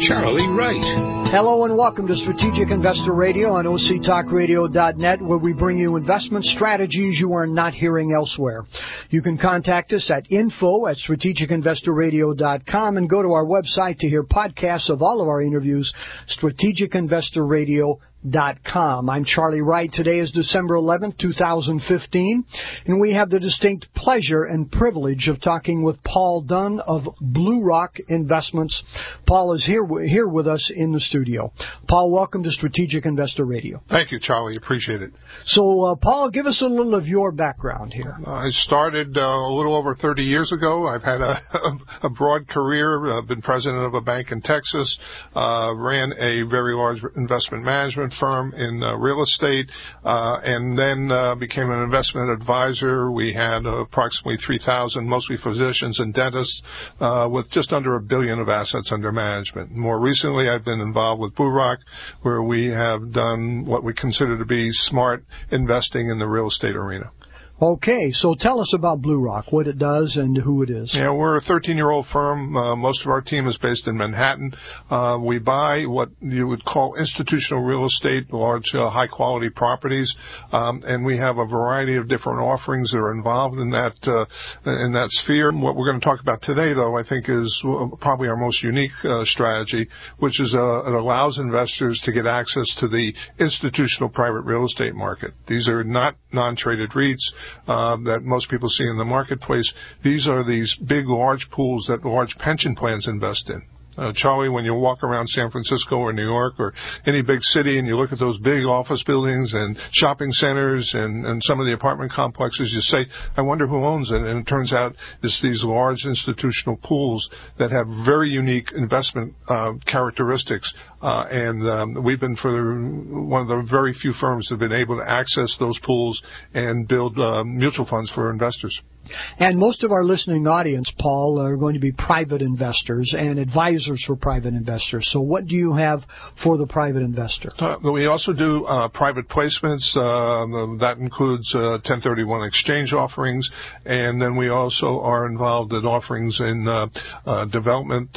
Charlie Wright. Hello and welcome to Strategic Investor Radio on OCTalkRadio.net, where we bring you investment strategies you are not hearing elsewhere. You can contact us at info at strategicinvestorradio.com and go to our website to hear podcasts of all of our interviews, strategicinvestorradio.com Com. I'm Charlie Wright. Today is December 11th, 2015, and we have the distinct pleasure and privilege of talking with Paul Dunn of Blue Rock Investments. Paul is here here with us in the studio. Paul, welcome to Strategic Investor Radio. Thank you, Charlie. Appreciate it. So, uh, Paul, give us a little of your background here. I started uh, a little over 30 years ago. I've had a, a broad career. I've been president of a bank in Texas, uh, ran a very large investment management firm in uh, real estate, uh, and then uh, became an investment advisor. We had approximately 3,000, mostly physicians and dentists, with just under a billion of assets under management. More recently, I've been involved with Blue where we have done what we consider to be smart investing in the real estate arena. Okay, so tell us about Blue Rock, what it does and who it is. Yeah, we're a 13-year-old firm. Uh, most of our team is based in Manhattan. Uh, we buy what you would call institutional real estate, large, uh, high-quality properties, um, and we have a variety of different offerings that are involved in that uh, in that sphere. What we're going to talk about today, though, I think is probably our most unique uh, strategy, which is uh, it allows investors to get access to the institutional private real estate market. These are not non-traded REITs uh, that most people see in the marketplace. These are these big, large pools that large pension plans invest in. Uh, Charlie, when you walk around San Francisco or New York or any big city and you look at those big office buildings and shopping centers and, and some of the apartment complexes, you say, I wonder who owns it. And it turns out it's these large institutional pools that have very unique investment uh, characteristics. Uh, and um, we've been for one of the very few firms that have been able to access those pools and build uh, mutual funds for investors. And most of our listening audience, Paul, are going to be private investors and advisors for private investors. So, what do you have for the private investor? Uh, we also do uh, private placements. Uh, that includes 1031 uh, exchange offerings, and then we also are involved in offerings in uh, uh, development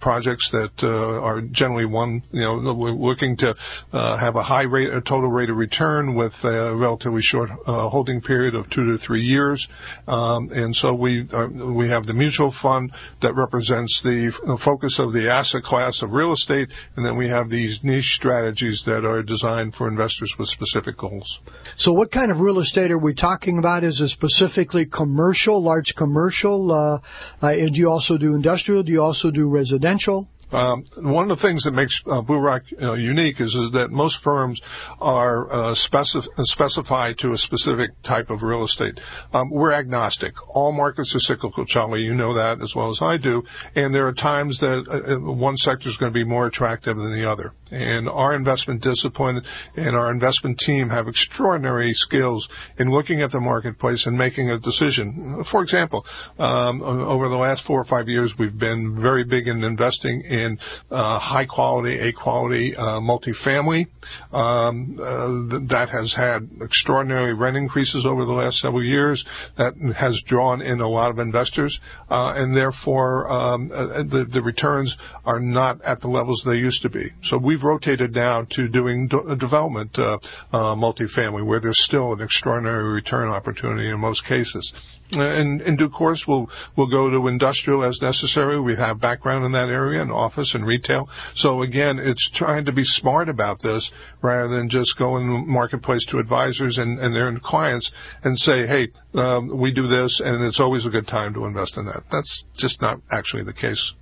projects that are generally one. You know, we're looking to have a high rate, a total rate of return with a relatively short holding period of two to three years. Um, and so we uh, we have the mutual fund that represents the focus of the asset class of real estate, and then we have these niche strategies that are designed for investors with specific goals. So, what kind of real estate are we talking about? Is it specifically commercial, large commercial? Uh, uh, do you also do industrial? Do you also do residential? Um, one of the things that makes uh, uh, unique is, is, that most firms are uh, specif- specified to a specific type of real estate. Um, we're agnostic. All markets are cyclical, Charlie. You know that as well as I do. And there are times that uh, uh, one sector is going to be more attractive than the other. And our investment discipline and our investment team have extraordinary skills in looking at the marketplace and making a decision. For example, um, over the last four or five years, we've been very big in investing in uh, high quality, A quality uh, multifamily. Um, uh, that has had extraordinary rent increases over the last several years. That has drawn in a lot of investors, and therefore um, the, returns are not at the levels they used to be. So we've rotated now to doing do- development multifamily, where there's still an extraordinary return opportunity in most cases. In, in due course, we'll we'll go to industrial as necessary. We have background in that area, and office and retail. So again, it's trying to be smart about this rather than just go in the marketplace to advisors and, and their clients and say, hey, um, we do this and it's always a good time to invest in that. That's just not actually the case.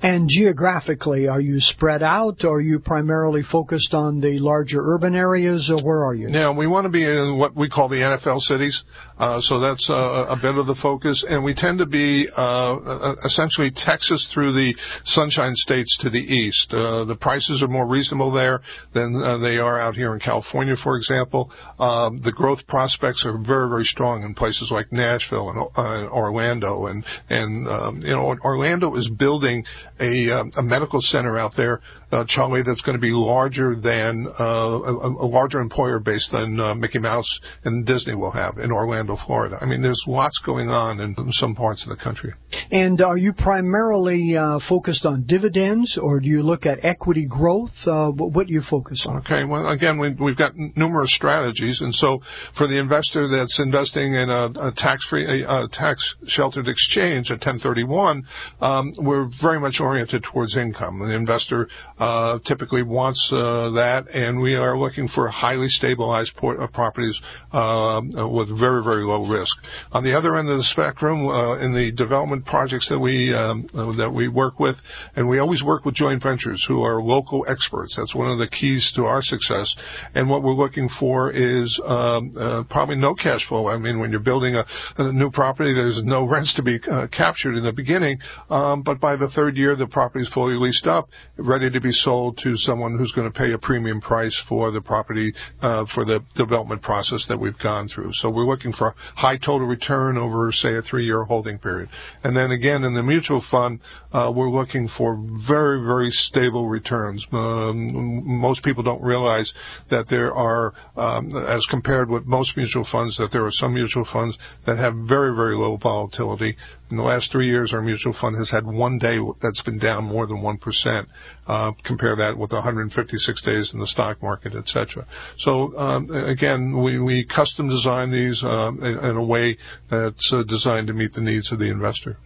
And geographically, are you spread out? Or are you primarily focused on the larger urban areas, or where are you? Yeah, we want to be in what we call the NFL cities. Uh, so that's uh, a bit of the focus, and we tend to be uh, essentially Texas through the Sunshine States to the east. Uh, the prices are more reasonable there than uh, they are out here in California, for example. Um, the growth prospects are very, very strong in places like Nashville and uh, Orlando, and and um, you know Orlando is building a, uh, a medical center out there, uh, Charlie, that's going to be larger than uh, a, a larger employer base than uh, Mickey Mouse and Disney will have in Orlando, Florida. I mean, there's lots going on in some parts of the country. And are you primarily uh, focused on dividends, or do you look at equity growth? Uh, what do you focus on? Okay. Well, again, we, we've got numerous strategies, and so for the investor that's investing in a, a tax-free, a, a tax-sheltered exchange, a 1031, um, we're very much oriented towards income. The investor uh, typically wants uh, that, and we are looking for highly stabilized port, uh, properties uh, with very, very low risk. On the other end of the spectrum, uh, in the development projects that we um, uh, that we work with, and we always work with joint ventures who are local experts. That's one of the keys to our success. And what we're looking for is um, probably no cash flow. I mean, when you're building a, a new property, there's no rents to be captured in the beginning, um, but by the third year, the property is fully leased up, ready to be sold to someone who's going to pay a premium price for the property uh, for the development process that we've gone through. So we're looking for high total return over, say, a three-year holding period. And then again, in the mutual fund, uh, we're looking for very, very stable returns. Um, most people don't realize that there are, um, as compared with most mutual funds, that there are some mutual funds that have very, very low volatility. In the last three years, our mutual fund has had one day that's been down more than 1%. Uh, compare that with 156 days in the stock market, etc. So um, again, we, we custom design these uh, in, a way that's uh, designed to meet the needs of the investor.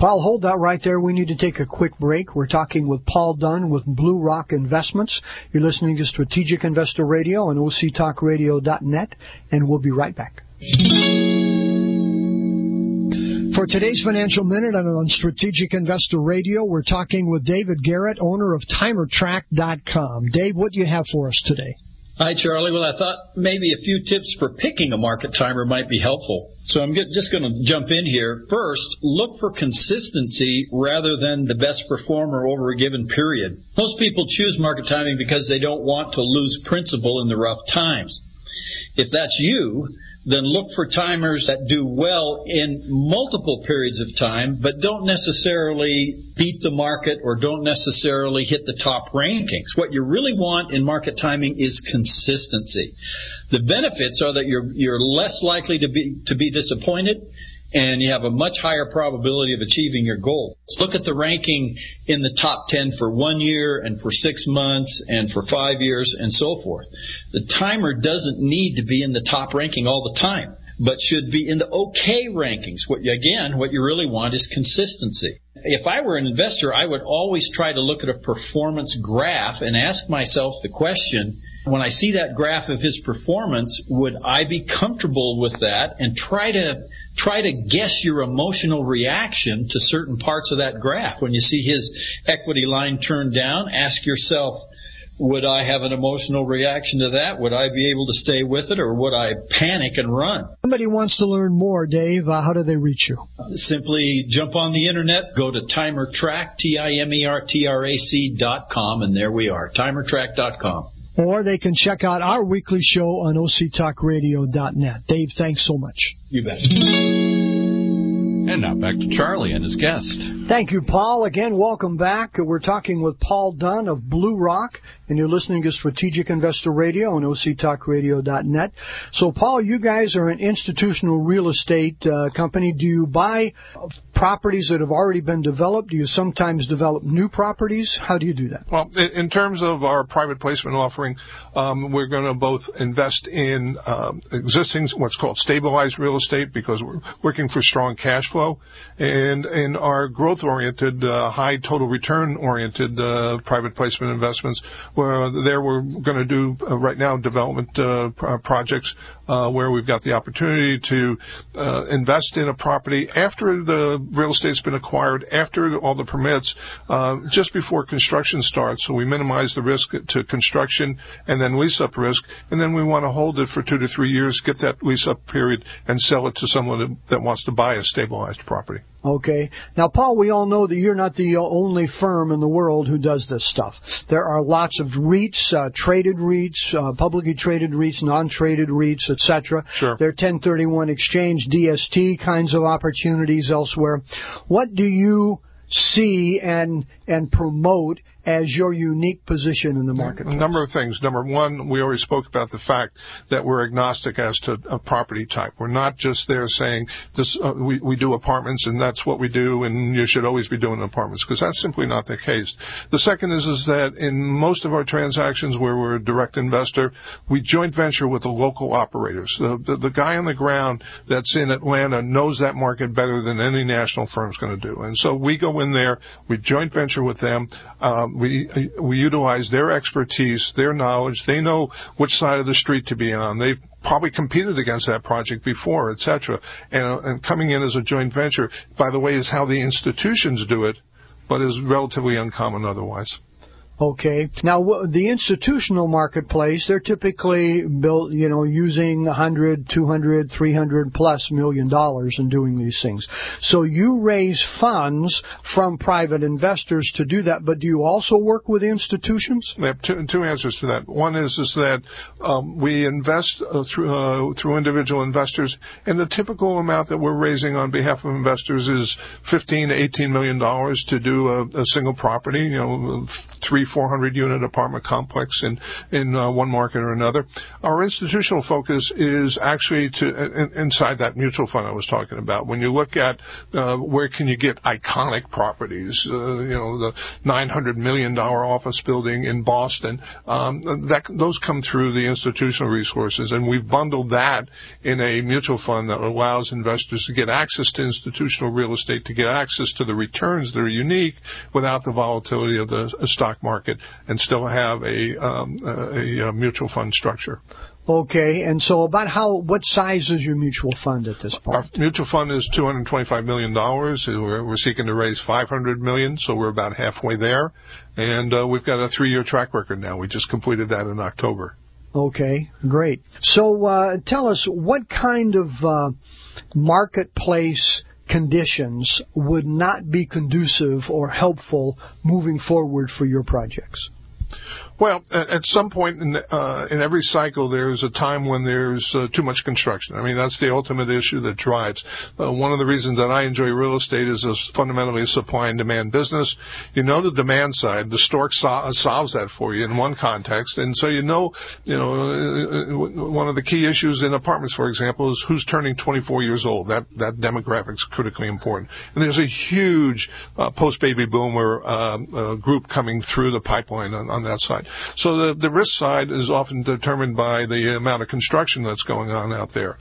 Paul, hold that right there. We need to take a quick break. We're talking with Paul Dunn with Blue Rock Investments. You're listening to Strategic Investor Radio on OCTalkRadio.net, and we'll be right back. For today's Financial Minute on Strategic Investor Radio, we're talking with David Garrett, owner of TimerTrac.com. Dave, what do you have for us today? Hi, Charlie. Well, I thought maybe a few tips for picking a market timer might be helpful. So I'm just going to jump in here. First, look for consistency rather than the best performer over a given period. Most people choose market timing because they don't want to lose principal in the rough times. If that's you, then look for timers that do well in multiple periods of time, but don't necessarily beat the market or don't necessarily hit the top rankings. What you really want in market timing is consistency. The benefits are that you're, you're less likely to be, to be disappointed and you have a much higher probability of achieving your goals. Look at the ranking in the top 10 for one year and for six months and for five years and so forth. The timer doesn't need to be in the top ranking all the time, but should be in the okay rankings. What, again, what you really want is consistency. If I were an investor, I would always try to look at a performance graph and ask myself the question, when I see that graph of his performance, would I be comfortable with that and try to try to guess your emotional reaction to certain parts of that graph. When you see his equity line turned down, ask yourself, would I have an emotional reaction to that? Would I be able to stay with it or would I panic and run? Somebody wants to learn more, Dave. Uh, how do they reach you? Simply jump on the internet, go to TimerTrac, T-I-M-E-R-T-R-A-C dot com, and there we are, TimerTrac.com. Or they can check out our weekly show on OCTalkRadio.net. Dave, thanks so much. You bet. And now back to Charlie and his guest. Thank you, Paul. Again, welcome back. We're talking with Paul Dunn of Blue Rock, and you're listening to Strategic Investor Radio on OCTalkRadio.net. So, Paul, you guys are an institutional real estate uh, company. Do you buy properties that have already been developed? Do you sometimes develop new properties? How do you do that? Well, in terms of our private placement offering, um, we're going to both invest in um, existing, what's called stabilized real estate, because we're working for strong cash flow, and in our growth growth-oriented, uh, high total return-oriented uh, private placement investments. Where there we're going to do uh, right now development projects where we've got the opportunity to invest in a property after the real estate's been acquired, after all the permits, just before construction starts. So we minimize the risk to construction and then lease up risk, and then we want to hold it for two to three years, get that lease up period, and sell it to someone that wants to buy a stabilized property. Okay. Now, Paul, we all know that you're not the only firm in the world who does this stuff. There are lots of REITs, uh, traded REITs, uh, publicly traded REITs, non-traded REITs, etc. Sure. There are 1031 exchange, DST kinds of opportunities elsewhere. What do you see and and promote as your unique position in the marketplace? A number of things. Number one, we already spoke about the fact that we're agnostic as to a property type. We're not just there saying this. Uh, we we do apartments and that's what we do, and you should always be doing apartments because that's simply not the case. The second is is that in most of our transactions where we're a direct investor, we joint venture with the local operators. The the, the guy on the ground that's in Atlanta knows that market better than any national firm's going to do, and so we go in there, we joint venture with them. Um, we we utilize their expertise, their knowledge. They know which side of the street to be on. They've probably competed against that project before, etc. And, uh, and coming in as a joint venture, by the way, is how the institutions do it, but is relatively uncommon otherwise. Okay. Now, the institutional marketplace, they're typically built, you know, using 100, 200, 300 plus million dollars in doing these things. So you raise funds from private investors to do that, but do you also work with institutions? We have two, two answers to that. One is is that um, we invest uh, through uh, through individual investors, and the typical amount that we're raising on behalf of investors is 15 to 18 million dollars to do a, a single property, you know, three 400 unit apartment complex in in uh, one market or another. Our institutional focus is actually to in, inside that mutual fund I was talking about. When you look at uh, where can you get iconic properties, uh, you know the 900 million dollar office building in Boston, um, that those come through the institutional resources, and we've bundled that in a mutual fund that allows investors to get access to institutional real estate, to get access to the returns that are unique without the volatility of the stock market market and still have a, um, a, a mutual fund structure. Okay, and so about how what size is your mutual fund at this point? Our mutual fund is two hundred twenty-five million dollars. We're, we're, seeking to raise five hundred million, so we're about halfway there, and uh, we've got a three-year track record now. We just completed that in October. Okay, great. So uh, tell us what kind of uh, marketplace conditions would not be conducive or helpful moving forward for your projects? Well, at some point in, uh, in every cycle, there's a time when there's uh, too much construction. I mean, that's the ultimate issue that drives. Uh, one of the reasons that I enjoy real estate is a fundamentally a supply and demand business. You know the demand side. The stork so- solves that for you in one context, and so you know, you know, uh, uh, one of the key issues in apartments, for example, is who's turning 24 years old. That that demographic is critically important. And there's a huge uh, post-baby boomer group coming through the pipeline on, on that side. So the, the risk side is often determined by the amount of construction that's going on out there.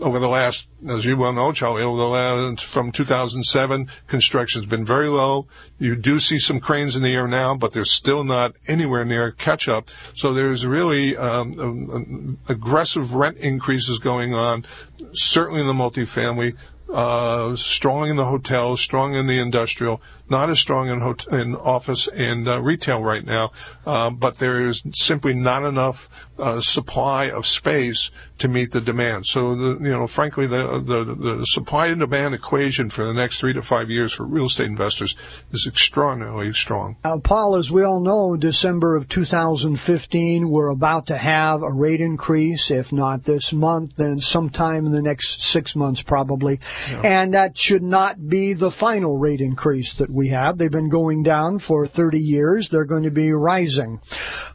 Over the last, as you well know, Charlie, over the last, from 2007, construction's been very low. You do see some cranes in the air now, but they're still not anywhere near catch up. So there's really um, um, um aggressive rent increases going on, certainly in the multifamily, uh, strong in the hotels, strong in the industrial, not as strong in, in office and uh, retail right now, uh, but there is simply not enough uh, supply of space to meet the demand. So, the, you know, frankly, the, the, the supply and demand equation for the next three to five years for real estate investors is extraordinarily strong. Paul, as we all know, December of 2015, we're about to have a rate increase. If not this month, then sometime in the next six months, probably. And that should not be the final rate increase that we have. They've been going down for 30 years. They're going to be rising.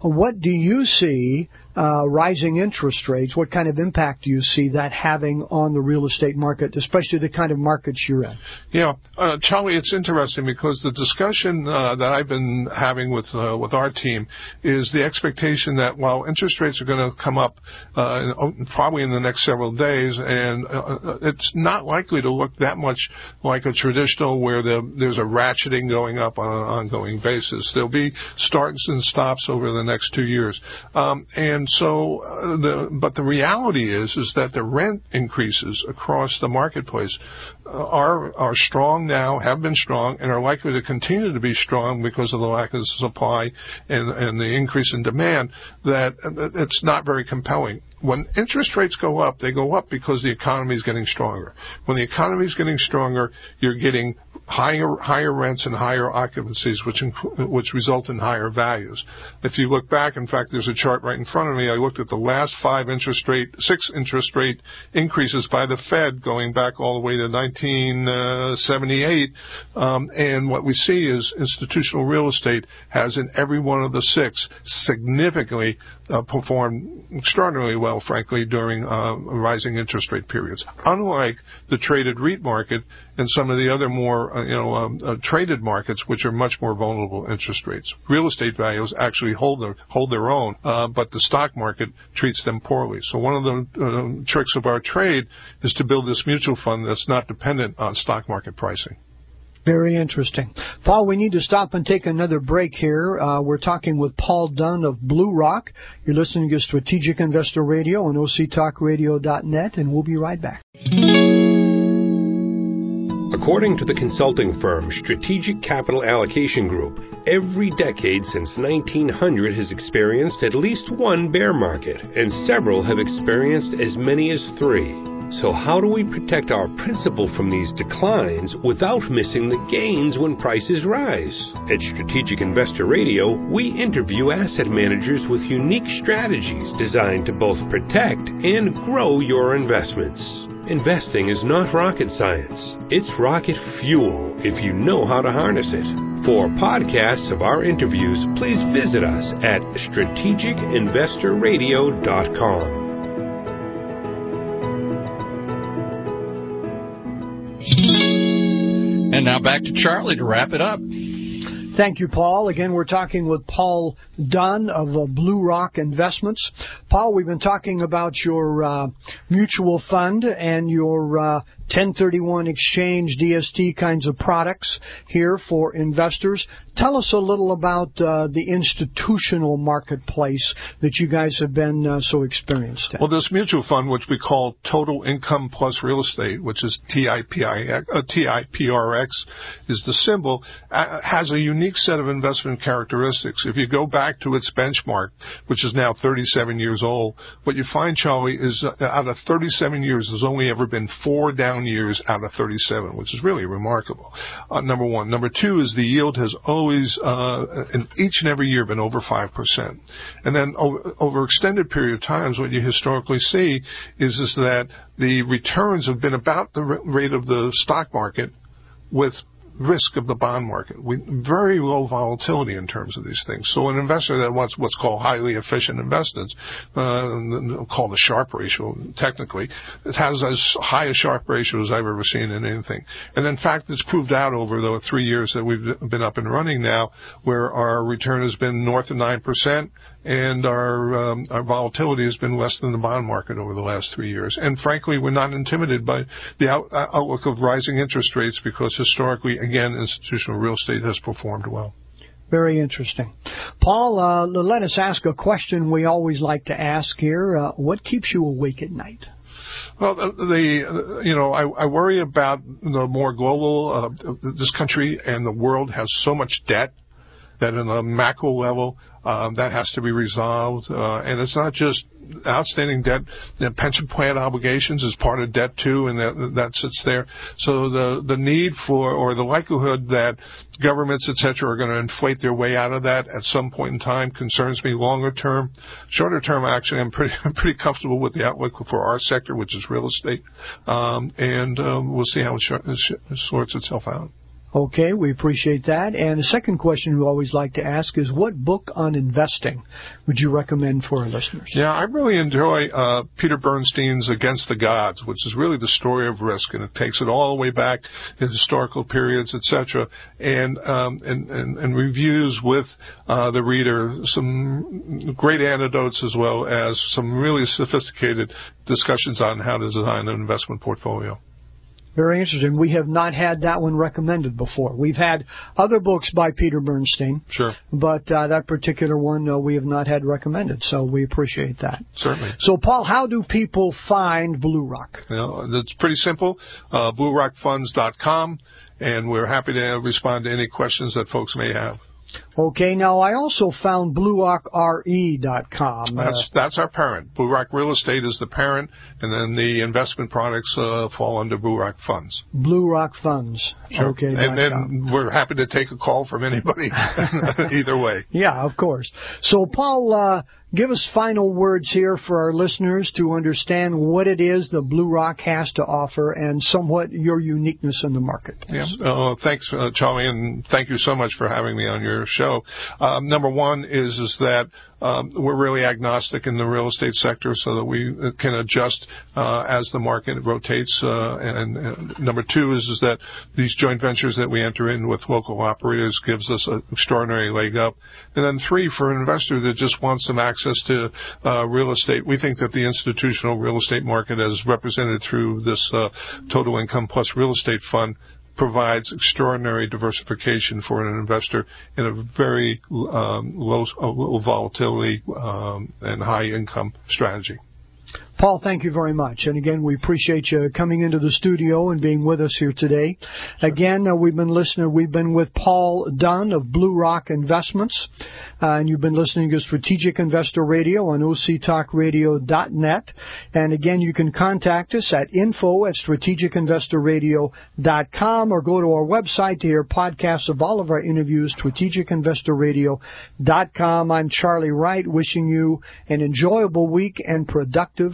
What do you see rising interest rates, what kind of impact do you see that having on the real estate market, especially the kind of markets you're in? Yeah, uh, Charlie, it's interesting because the discussion uh, that I've been having with uh, with our team is the expectation that while interest rates are going to come up uh, probably in the next several days, and uh, it's not likely to look that much like a traditional where the, there's a ratcheting going up on an ongoing basis. There'll be starts and stops over the next two years, um, and so uh, the but the reality is is that the rent increases across the marketplace uh, are are strong now, have been strong, and are likely to continue to be strong because of the lack of supply and and the increase in demand. That it's not very compelling when interest rates go up, they go up because the economy is getting stronger. When the economy is getting stronger, you're getting higher higher rents and higher occupancies, which which result in higher values. If you look back, in fact, there's a chart right in front me. I looked at the last five interest rate, six interest rate increases by the Fed going back all the way to 1978, um, and what we see is institutional real estate has in every one of the six significantly uh, performed extraordinarily well frankly, during uh, rising interest rate periods. Unlike the traded REIT market and some of the other more, uh, you know, um, uh, traded markets, which are much more vulnerable interest rates. Real estate values actually hold their hold their own, uh, but the stock market treats them poorly. So one of the uh, tricks of our trade is to build this mutual fund that's not dependent on stock market pricing. Very interesting. Paul, we need to stop and take another break here. Uh, we're talking with Paul Dunn of Blue Rock. You're listening to Strategic Investor Radio on OCTalkRadio.net, and we'll be right back. According to the consulting firm Strategic Capital Allocation Group, every decade since 1900 has experienced at least one bear market, and several have experienced as many as three. So, how do we protect our principal from these declines without missing the gains when prices rise? At Strategic Investor Radio, we interview asset managers with unique strategies designed to both protect and grow your investments. Investing is not rocket science, it's rocket fuel if you know how to harness it. For podcasts of our interviews, please visit us at strategicinvestorradio.com. And now back to Charlie to wrap it up. Thank you, Paul. Again, we're talking with Paul Dunn of uh, Blue Rock Investments. Paul, we've been talking about your uh, mutual fund and your uh, 1031 exchange DST kinds of products here for investors. Tell us a little about uh, the institutional marketplace that you guys have been uh, so experienced in. Well, this mutual fund, which we call Total Income Plus Real Estate, which is TIPIX, uh, TIPRX, is the symbol, uh, has a unique set of investment characteristics. If you go back to its benchmark, which is now 37 years old, what you find, Charlie, is uh, out of 37 years, there's only ever been four down years out of 37, which is really remarkable. Uh, number one. Number two is the yield has always, uh, in each and every year, been over 5%. And then over, over extended period of times, what you historically see is, is that the returns have been about the rate of the stock market with risk of the bond market. We, very low volatility in terms of these things. So an investor that wants what's called highly efficient investments, uh, called a Sharpe ratio, technically, it has as high a Sharpe ratio as I've ever seen in anything. And in fact, it's proved out over the three years that we've been up and running now, where our return has been north of 9%, and our um, our volatility has been less than the bond market over the last three years. And frankly, we're not intimidated by the out, uh, outlook of rising interest rates because historically, again, institutional real estate has performed well. Very interesting. Paul, uh, let us ask a question we always like to ask here. Uh, what keeps you awake at night? Well, the, the you know I, I worry about the more global. Uh, this country and the world has so much debt that in a macro level um, that has to be resolved. Uh, and it's not just outstanding debt. The pension plan obligations is part of debt too, and that that sits there. So the the need for or the likelihood that governments etc. are going to inflate their way out of that at some point in time concerns me. Longer term, shorter term, actually, I'm pretty I'm pretty comfortable with the outlook for our sector, which is real estate, um, and um, we'll see how it, sorts itself out. Okay, we appreciate that. And the second question we always like to ask is what book on investing would you recommend for our listeners? Yeah, I really enjoy uh, Peter Bernstein's Against the Gods, which is really the story of risk, and it takes it all the way back in historical periods, etc., and, um, and, and and reviews with uh, the reader some great anecdotes as well as some really sophisticated discussions on how to design an investment portfolio. Very interesting. We have not had that one recommended before. We've had other books by Peter Bernstein. Sure. But uh, that particular one uh, we have not had recommended, so we appreciate that. Certainly. So, Paul, how do people find Blue Rock? You know, it's pretty simple. Uh, BlueRockFunds.com, and we're happy to respond to any questions that folks may have. Okay, now I also found BlueRockRE.com. That's that's our parent. Blue Rock Real Estate is the parent, and then the investment products uh, fall under Blue Rock Funds. Blue Rock Funds. Sure. Okay, and then we're happy to take a call from anybody either way. Yeah, of course. So, Paul, uh, give us final words here for our listeners to understand what it is the Blue Rock has to offer and somewhat your uniqueness in the market. Yeah. Uh, thanks, uh, Charlie, and thank you so much for having me on your show. Um, number one is is that um, we're really agnostic in the real estate sector, so that we can adjust uh, as the market rotates. Uh, and, and, number two is is that these joint ventures that we enter in with local operators gives us an extraordinary leg up. And then three, for an investor that just wants some access to uh, real estate, we think that the institutional real estate market, as represented through this uh, total income plus real estate fund, provides extraordinary diversification for an investor in a very um, low, low, volatility um, and high income strategy. Paul, thank you very much. And again, we appreciate you coming into the studio and being with us here today. Again, uh, we've been listening, we've been with Paul Dunn of Blue Rock Investments. Uh, and you've been listening to Strategic Investor Radio on octalkradio.net. And again, you can contact us at info at strategicinvestorradio.com or go to our website to hear podcasts of all of our interviews, strategicinvestorradio.com. I'm Charlie Wright, wishing you an enjoyable week and productive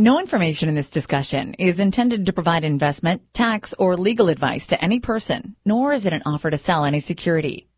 No information in this discussion is intended to provide investment, tax, or legal advice to any person, nor is it an offer to sell any security.